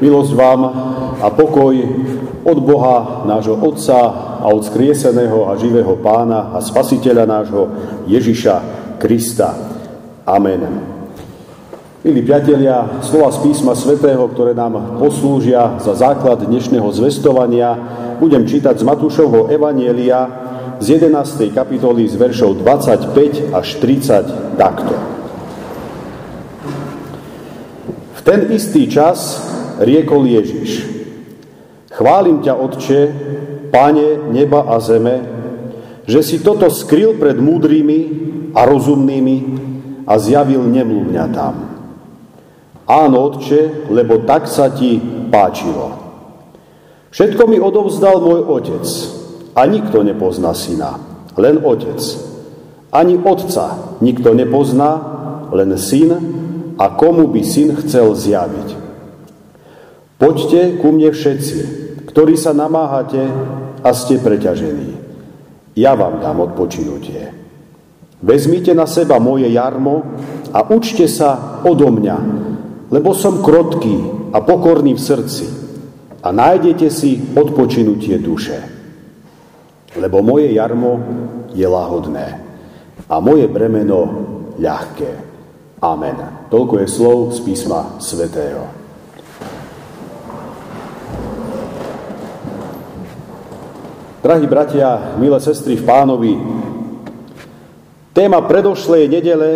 Milosť vám a pokoj od Boha, nášho Otca a od skrieseného a živého Pána a Spasiteľa nášho Ježiša Krista. Amen. Milí priatelia, slova z písma svätého, ktoré nám poslúžia za základ dnešného zvestovania, budem čítať z Matúšovho Evanielia z 11. kapitoly z veršov 25 až 30 takto. Ten istý čas riekol Ježiš. Chválim ťa, Otče, Pane neba a zeme, že si toto skryl pred múdrymi a rozumnými a zjavil nemluvňatám. Áno, Otče, lebo tak sa ti páčilo. Všetko mi odovzdal môj Otec a nikto nepozná syna, len Otec. Ani Otca nikto nepozná, len syn a komu by syn chcel zjaviť. Poďte ku mne všetci, ktorí sa namáhate a ste preťažení. Ja vám dám odpočinutie. Vezmite na seba moje jarmo a učte sa odo mňa, lebo som krotký a pokorný v srdci a nájdete si odpočinutie duše. Lebo moje jarmo je lahodné a moje bremeno ľahké. Amen. Toľko je slov z písma svätého. Drahí bratia, milé sestry v pánovi, téma predošlej nedele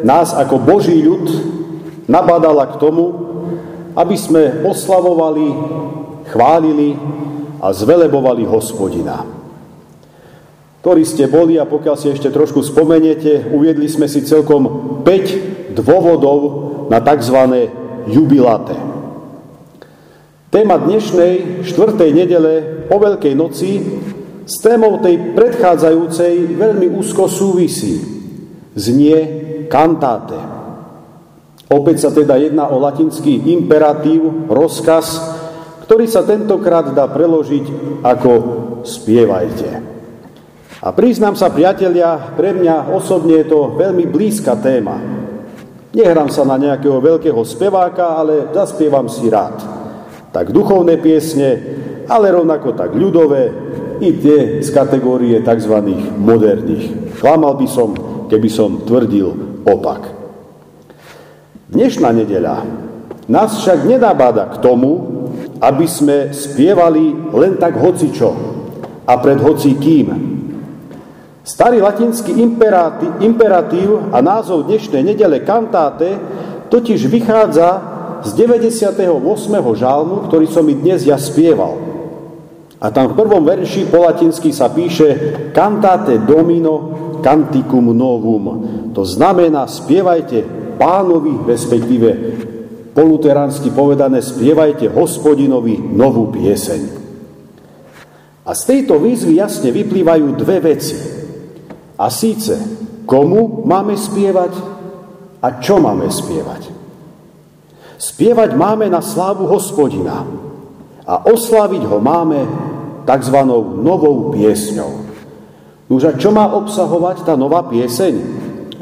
nás ako Boží ľud nabádala k tomu, aby sme oslavovali, chválili a zvelebovali hospodina. Ktorí ste boli a pokiaľ si ešte trošku spomeniete, uviedli sme si celkom 5 dôvodov na tzv. jubilate. Téma dnešnej štvrtej nedele o Veľkej noci s témou tej predchádzajúcej veľmi úzko súvisí. Znie kantáte. Opäť sa teda jedná o latinský imperatív, rozkaz, ktorý sa tentokrát dá preložiť ako spievajte. A priznám sa, priatelia, pre mňa osobne je to veľmi blízka téma. Nehrám sa na nejakého veľkého speváka, ale zaspievam si rád. Tak duchovné piesne, ale rovnako tak ľudové, i tie z kategórie tzv. moderných. Klamal by som, keby som tvrdil opak. Dnešná nedeľa nás však nedabáda k tomu, aby sme spievali len tak hocičo a pred hoci kým. Starý latinský imperatív a názov dnešnej nedele kantáte totiž vychádza z 98. žalmu, ktorý som mi dnes ja spieval. A tam v prvom verši po latinsky sa píše cantate domino canticum novum. To znamená, spievajte pánovi, respektíve poluteránsky povedané, spievajte hospodinovi novú pieseň. A z tejto výzvy jasne vyplývajú dve veci. A síce, komu máme spievať a čo máme spievať. Spievať máme na slávu hospodina a osláviť ho máme tzv. novou piesňou. Už a čo má obsahovať tá nová pieseň?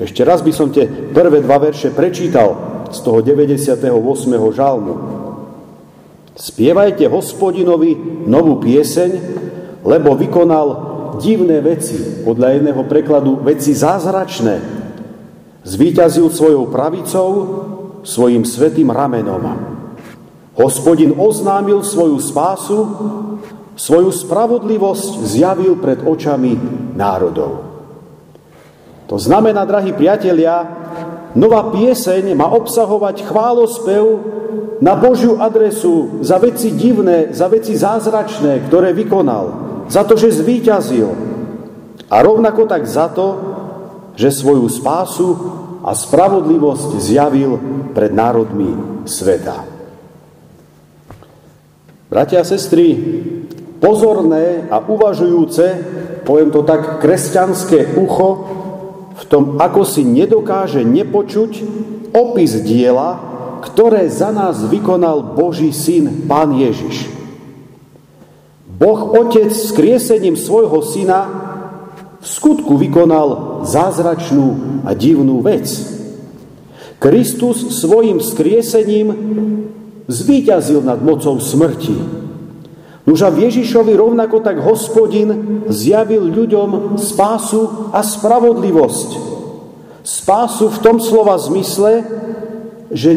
Ešte raz by som tie prvé dva verše prečítal z toho 98. žalmu. Spievajte hospodinovi novú pieseň, lebo vykonal divné veci, podľa jedného prekladu veci zázračné. Zvíťazil svojou pravicou, svojim svetým ramenom. Hospodin oznámil svoju spásu Svoju spravodlivosť zjavil pred očami národov. To znamená, drahí priatelia, nová pieseň má obsahovať chválospev na Božiu adresu za veci divné, za veci zázračné, ktoré vykonal, za to, že zvíťazil. A rovnako tak za to, že svoju spásu a spravodlivosť zjavil pred národmi sveta. Bratia a sestry, pozorné a uvažujúce, poviem to tak, kresťanské ucho v tom, ako si nedokáže nepočuť opis diela, ktoré za nás vykonal Boží syn, Pán Ježiš. Boh Otec s kriesením svojho syna v skutku vykonal zázračnú a divnú vec. Kristus svojim skriesením zvíťazil nad mocou smrti. Nuž a Ježišovi rovnako tak hospodin zjavil ľuďom spásu a spravodlivosť. Spásu v tom slova zmysle, že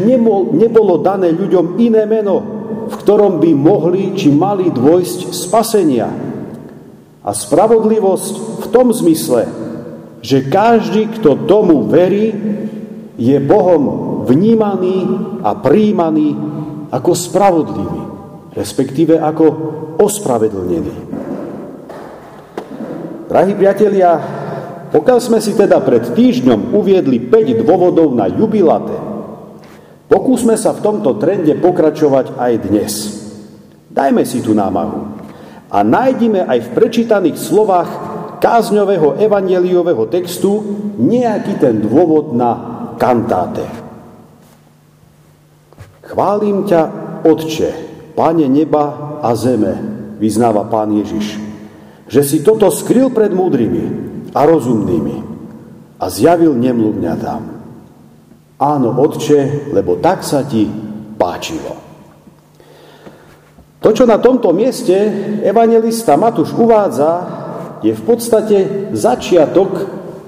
nebolo dané ľuďom iné meno, v ktorom by mohli či mali dôjsť spasenia. A spravodlivosť v tom zmysle, že každý, kto tomu verí, je Bohom vnímaný a príjmaný ako spravodlivý respektíve ako ospravedlnený. Drahí priatelia, pokiaľ sme si teda pred týždňom uviedli 5 dôvodov na jubilate, pokúsme sa v tomto trende pokračovať aj dnes. Dajme si tú námahu a nájdime aj v prečítaných slovách kázňového evangeliového textu nejaký ten dôvod na kantáte. Chválim ťa, Otče, Pane neba a zeme, vyznáva Pán Ježiš, že si toto skryl pred múdrymi a rozumnými a zjavil nemluvňatám. Áno, Otče, lebo tak sa ti páčilo. To, čo na tomto mieste evangelista Matúš uvádza, je v podstate začiatok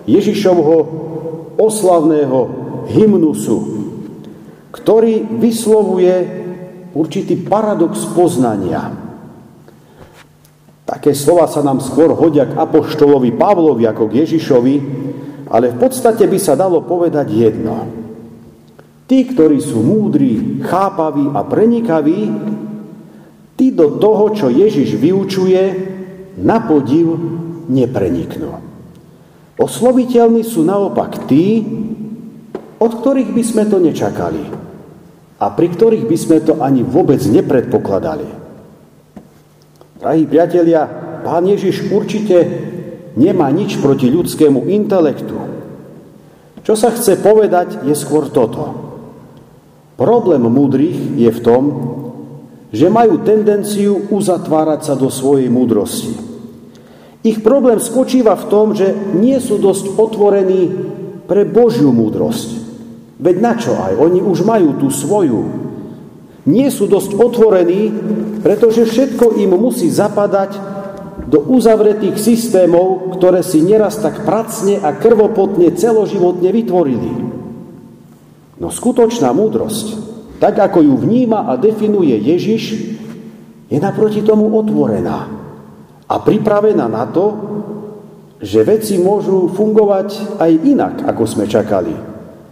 Ježišovho oslavného hymnusu, ktorý vyslovuje určitý paradox poznania. Také slova sa nám skôr hodia k apoštolovi Pavlovi ako k Ježišovi, ale v podstate by sa dalo povedať jedno. Tí, ktorí sú múdri, chápaví a prenikaví, tí do toho, čo Ježiš vyučuje, na podiv nepreniknú. Osloviteľní sú naopak tí, od ktorých by sme to nečakali a pri ktorých by sme to ani vôbec nepredpokladali. Drahí priatelia, pán Ježiš určite nemá nič proti ľudskému intelektu. Čo sa chce povedať, je skôr toto. Problém múdrych je v tom, že majú tendenciu uzatvárať sa do svojej múdrosti. Ich problém spočíva v tom, že nie sú dosť otvorení pre Božiu múdrosť. Veď na čo aj? Oni už majú tú svoju. Nie sú dosť otvorení, pretože všetko im musí zapadať do uzavretých systémov, ktoré si neraz tak pracne a krvopotne celoživotne vytvorili. No skutočná múdrosť, tak ako ju vníma a definuje Ježiš, je naproti tomu otvorená a pripravená na to, že veci môžu fungovať aj inak, ako sme čakali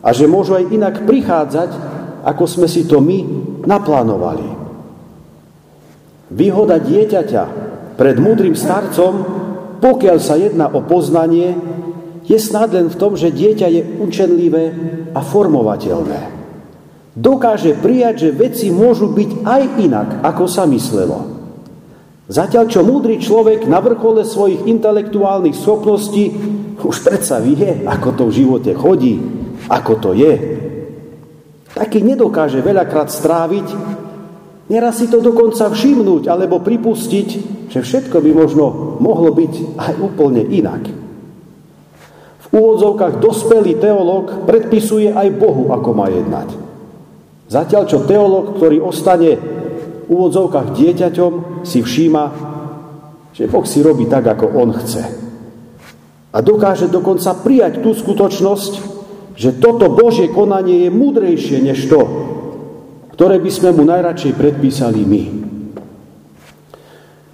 a že môžu aj inak prichádzať, ako sme si to my naplánovali. Výhoda dieťaťa pred múdrym starcom, pokiaľ sa jedná o poznanie, je snad len v tom, že dieťa je učenlivé a formovateľné. Dokáže prijať, že veci môžu byť aj inak, ako sa myslelo. Zatiaľ, čo múdry človek na vrchole svojich intelektuálnych schopností už predsa vie, ako to v živote chodí, ako to je. Taký nedokáže veľakrát stráviť, neraz si to dokonca všimnúť alebo pripustiť, že všetko by možno mohlo byť aj úplne inak. Úvodzovkách dospelý teológ predpisuje aj Bohu, ako má jednať. Zatiaľ, čo teológ, ktorý ostane v úvodzovkách dieťaťom, si všíma, že Boh si robí tak, ako on chce. A dokáže dokonca prijať tú skutočnosť, že toto Božie konanie je múdrejšie než to, ktoré by sme mu najradšej predpísali my.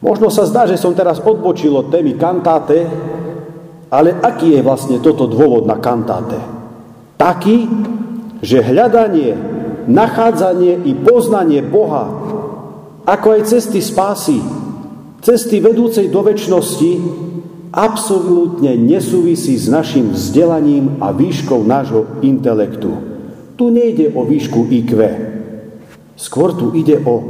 Možno sa zdá, že som teraz odbočil od témy kantáte, ale aký je vlastne toto dôvod na kantáte? Taký, že hľadanie, nachádzanie i poznanie Boha, ako aj cesty spásy, cesty vedúcej do väčšnosti, absolútne nesúvisí s našim vzdelaním a výškou nášho intelektu. Tu nejde o výšku IQ. Skôr tu ide o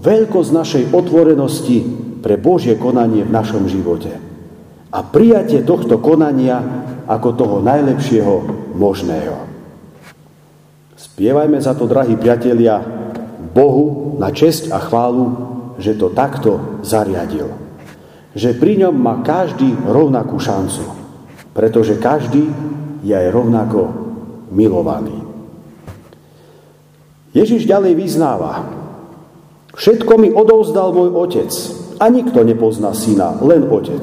veľkosť našej otvorenosti pre Božie konanie v našom živote. A prijatie tohto konania ako toho najlepšieho možného. Spievajme za to, drahí priatelia, Bohu na česť a chválu, že to takto zariadil že pri ňom má každý rovnakú šancu, pretože každý je aj rovnako milovaný. Ježiš ďalej vyznáva, Všetko mi odovzdal môj otec. A nikto nepozná syna, len otec.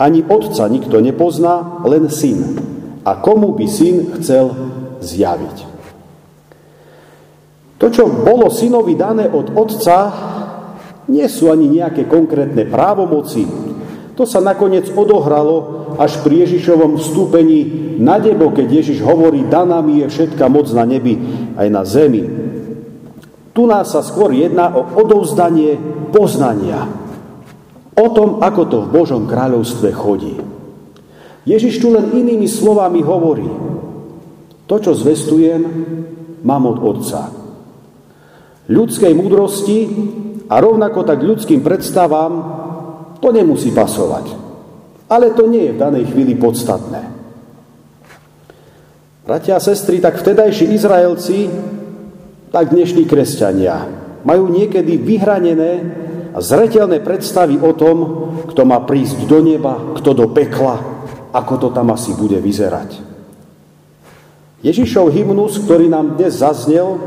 Ani otca nikto nepozná, len syn. A komu by syn chcel zjaviť. To, čo bolo synovi dané od otca, nie sú ani nejaké konkrétne právomoci. To sa nakoniec odohralo až pri Ježišovom vstúpení na nebo, keď Ježiš hovorí, daná mi je všetka moc na nebi aj na zemi. Tu nás sa skôr jedná o odovzdanie poznania. O tom, ako to v Božom kráľovstve chodí. Ježiš tu len inými slovami hovorí, to, čo zvestujem, mám od Otca. Ľudskej múdrosti a rovnako tak ľudským predstavám to nemusí pasovať. Ale to nie je v danej chvíli podstatné. Bratia a sestry, tak vtedajší Izraelci, tak dnešní kresťania majú niekedy vyhranené a zretelné predstavy o tom, kto má prísť do neba, kto do pekla, ako to tam asi bude vyzerať. Ježišov hymnus, ktorý nám dnes zaznel,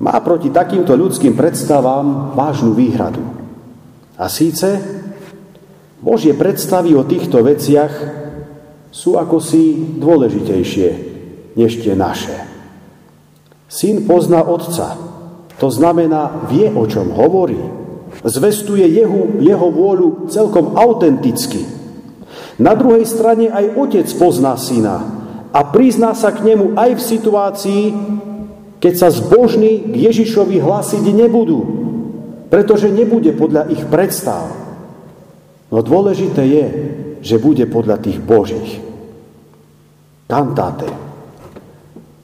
má proti takýmto ľudským predstavám vážnu výhradu. A síce Božie predstavy o týchto veciach sú ako si dôležitejšie než tie naše. Syn pozná otca, to znamená vie, o čom hovorí. Zvestuje jeho, jeho vôľu celkom autenticky. Na druhej strane aj otec pozná syna a prizná sa k nemu aj v situácii, keď sa zbožní k Ježišovi hlasiť nebudú, pretože nebude podľa ich predstav. No dôležité je, že bude podľa tých Božích. Kantáte.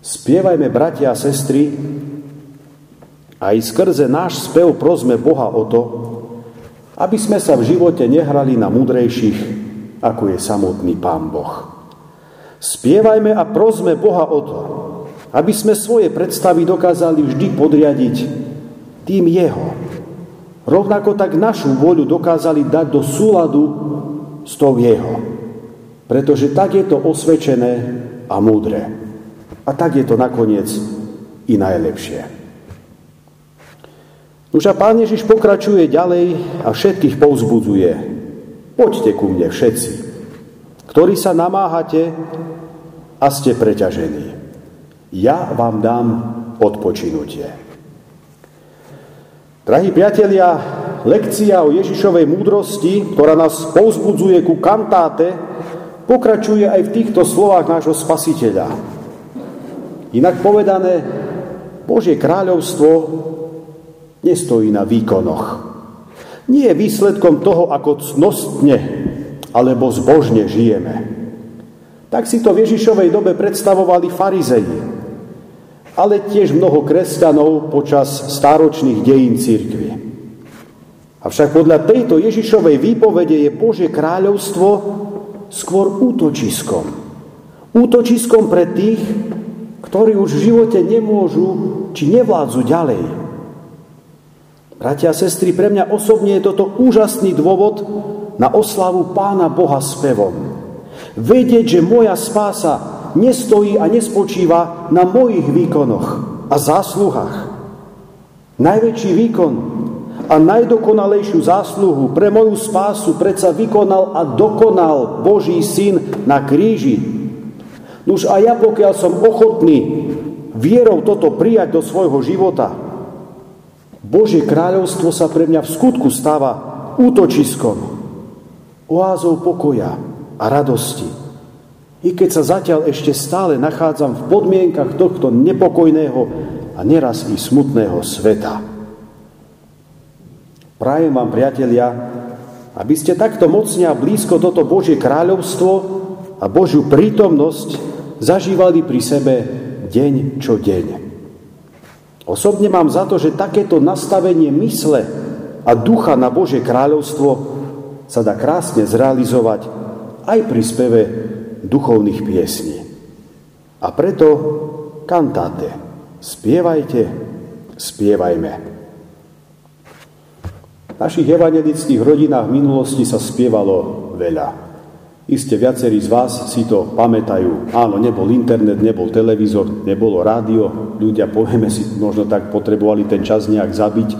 Spievajme, bratia a sestry, aj skrze náš spev prosme Boha o to, aby sme sa v živote nehrali na múdrejších, ako je samotný Pán Boh. Spievajme a prosme Boha o to, aby sme svoje predstavy dokázali vždy podriadiť tým Jeho, rovnako tak našu voľu dokázali dať do súladu s tou jeho. Pretože tak je to osvečené a múdre. A tak je to nakoniec i najlepšie. Už a Pán Ježiš pokračuje ďalej a všetkých povzbudzuje. Poďte ku mne všetci, ktorí sa namáhate a ste preťažení. Ja vám dám odpočinutie. Drahí priatelia, lekcia o Ježišovej múdrosti, ktorá nás povzbudzuje ku kantáte, pokračuje aj v týchto slovách nášho spasiteľa. Inak povedané, Božie kráľovstvo nestojí na výkonoch. Nie je výsledkom toho, ako cnostne alebo zbožne žijeme. Tak si to v Ježišovej dobe predstavovali farizeji ale tiež mnoho kresťanov počas stáročných dejín církvy. Avšak podľa tejto Ježišovej výpovede je Božie kráľovstvo skôr útočiskom. Útočiskom pre tých, ktorí už v živote nemôžu či nevládzu ďalej. Bratia a sestry, pre mňa osobne je toto úžasný dôvod na oslavu Pána Boha spevom. Vedieť, že moja spása nestojí a nespočíva na mojich výkonoch a zásluhách. Najväčší výkon a najdokonalejšiu zásluhu pre moju spásu predsa vykonal a dokonal Boží syn na kríži. Nuž a ja pokiaľ som ochotný vierou toto prijať do svojho života, Božie kráľovstvo sa pre mňa v skutku stáva útočiskom, oázou pokoja a radosti i keď sa zatiaľ ešte stále nachádzam v podmienkach tohto nepokojného a neraz i smutného sveta. Prajem vám, priatelia, aby ste takto mocne a blízko toto Božie kráľovstvo a Božiu prítomnosť zažívali pri sebe deň čo deň. Osobne mám za to, že takéto nastavenie mysle a ducha na Božie kráľovstvo sa dá krásne zrealizovať aj pri speve duchovných piesní. A preto kantáte, spievajte, spievajme. V našich evangelických rodinách v minulosti sa spievalo veľa. Isté viacerí z vás si to pamätajú. Áno, nebol internet, nebol televízor, nebolo rádio. Ľudia, povieme si, možno tak potrebovali ten čas nejak zabiť.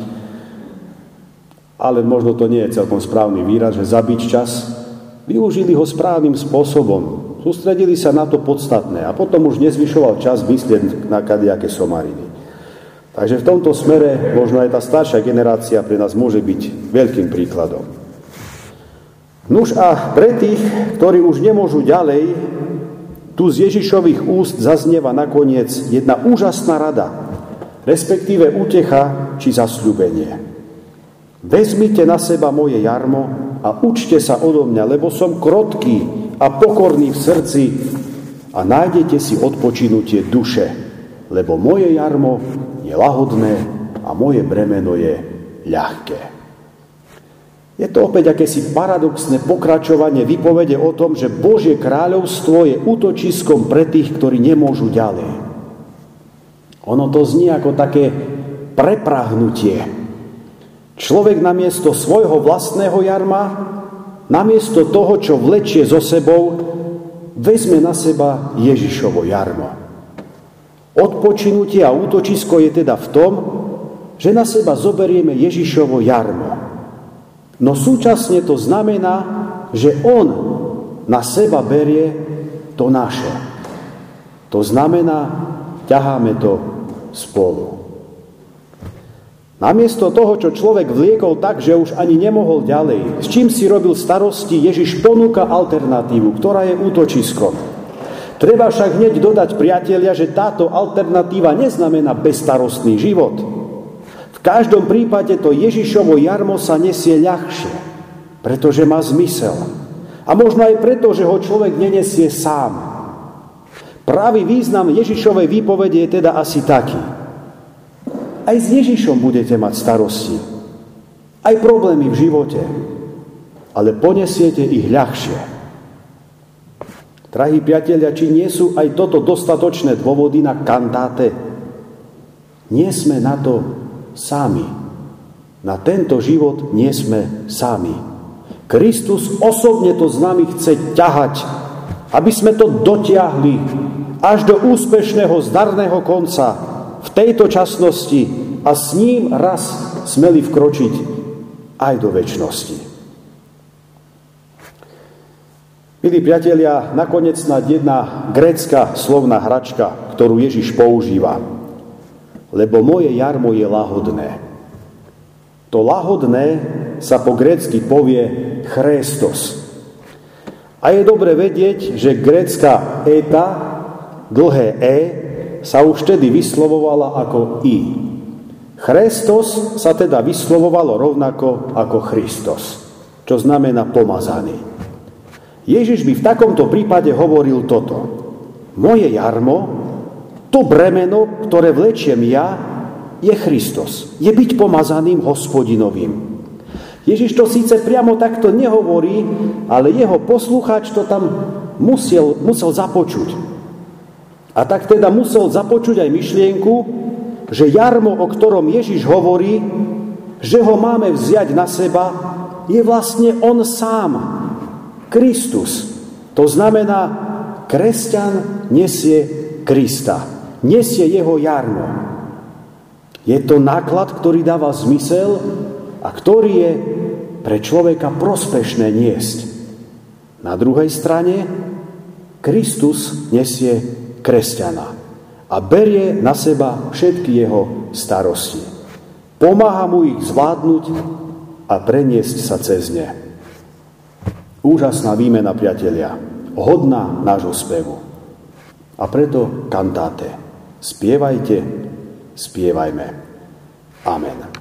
ale možno to nie je celkom správny výraz, že zabiť čas, využili ho správnym spôsobom, sústredili sa na to podstatné a potom už nezvyšoval čas myslieť na kadejaké somariny. Takže v tomto smere možno aj tá staršia generácia pre nás môže byť veľkým príkladom. Nuž a pre tých, ktorí už nemôžu ďalej, tu z Ježišových úst zaznieva nakoniec jedna úžasná rada, respektíve útecha či zasľubenie. Vezmite na seba moje jarmo a učte sa odo mňa, lebo som krotký a pokorný v srdci a nájdete si odpočinutie duše, lebo moje jarmo je lahodné a moje bremeno je ľahké. Je to opäť akési paradoxné pokračovanie vypovede o tom, že Božie kráľovstvo je útočiskom pre tých, ktorí nemôžu ďalej. Ono to znie ako také preprahnutie, Človek namiesto svojho vlastného jarma, namiesto toho, čo vlečie so sebou, vezme na seba Ježišovo jarmo. Odpočinutie a útočisko je teda v tom, že na seba zoberieme Ježišovo jarmo. No súčasne to znamená, že On na seba berie to naše. To znamená, ťaháme to spolu. Namiesto toho, čo človek vliekol tak, že už ani nemohol ďalej, s čím si robil starosti, Ježiš ponúka alternatívu, ktorá je útočiskom. Treba však hneď dodať, priatelia, že táto alternatíva neznamená bezstarostný život. Každom prípade to Ježišovo jarmo sa nesie ľahšie, pretože má zmysel. A možno aj preto, že ho človek nenesie sám. Pravý význam Ježišovej výpovede je teda asi taký – aj s Ježišom budete mať starosti. Aj problémy v živote. Ale ponesiete ich ľahšie. Drahí priatelia, či nie sú aj toto dostatočné dôvody na kantáte? Nie sme na to sami. Na tento život nie sme sami. Kristus osobne to s nami chce ťahať, aby sme to dotiahli až do úspešného, zdarného konca, v tejto časnosti a s ním raz smeli vkročiť aj do väčšnosti. Milí priatelia, nakoniec snad jedna grécka slovná hračka, ktorú Ježiš používa. Lebo moje jarmo je lahodné. To lahodné sa po grécky povie chrestos. A je dobre vedieť, že grécka eta, dlhé e, sa už vtedy vyslovovala ako I. Christos sa teda vyslovovalo rovnako ako Christos, čo znamená pomazaný. Ježiš by v takomto prípade hovoril toto. Moje jarmo, to bremeno, ktoré vlečiem ja, je Kristus. Je byť pomazaným hospodinovým. Ježiš to síce priamo takto nehovorí, ale jeho poslucháč to tam musel, musel započuť. A tak teda musel započuť aj myšlienku, že jarmo, o ktorom Ježiš hovorí, že ho máme vziať na seba, je vlastne on sám, Kristus. To znamená, kresťan nesie Krista, nesie jeho jarmo. Je to náklad, ktorý dáva zmysel a ktorý je pre človeka prospešné niesť. Na druhej strane Kristus nesie kresťana a berie na seba všetky jeho starosti. Pomáha mu ich zvládnuť a preniesť sa cez ne. Úžasná výmena, priatelia, hodná nášho spevu. A preto kantáte. Spievajte, spievajme. Amen.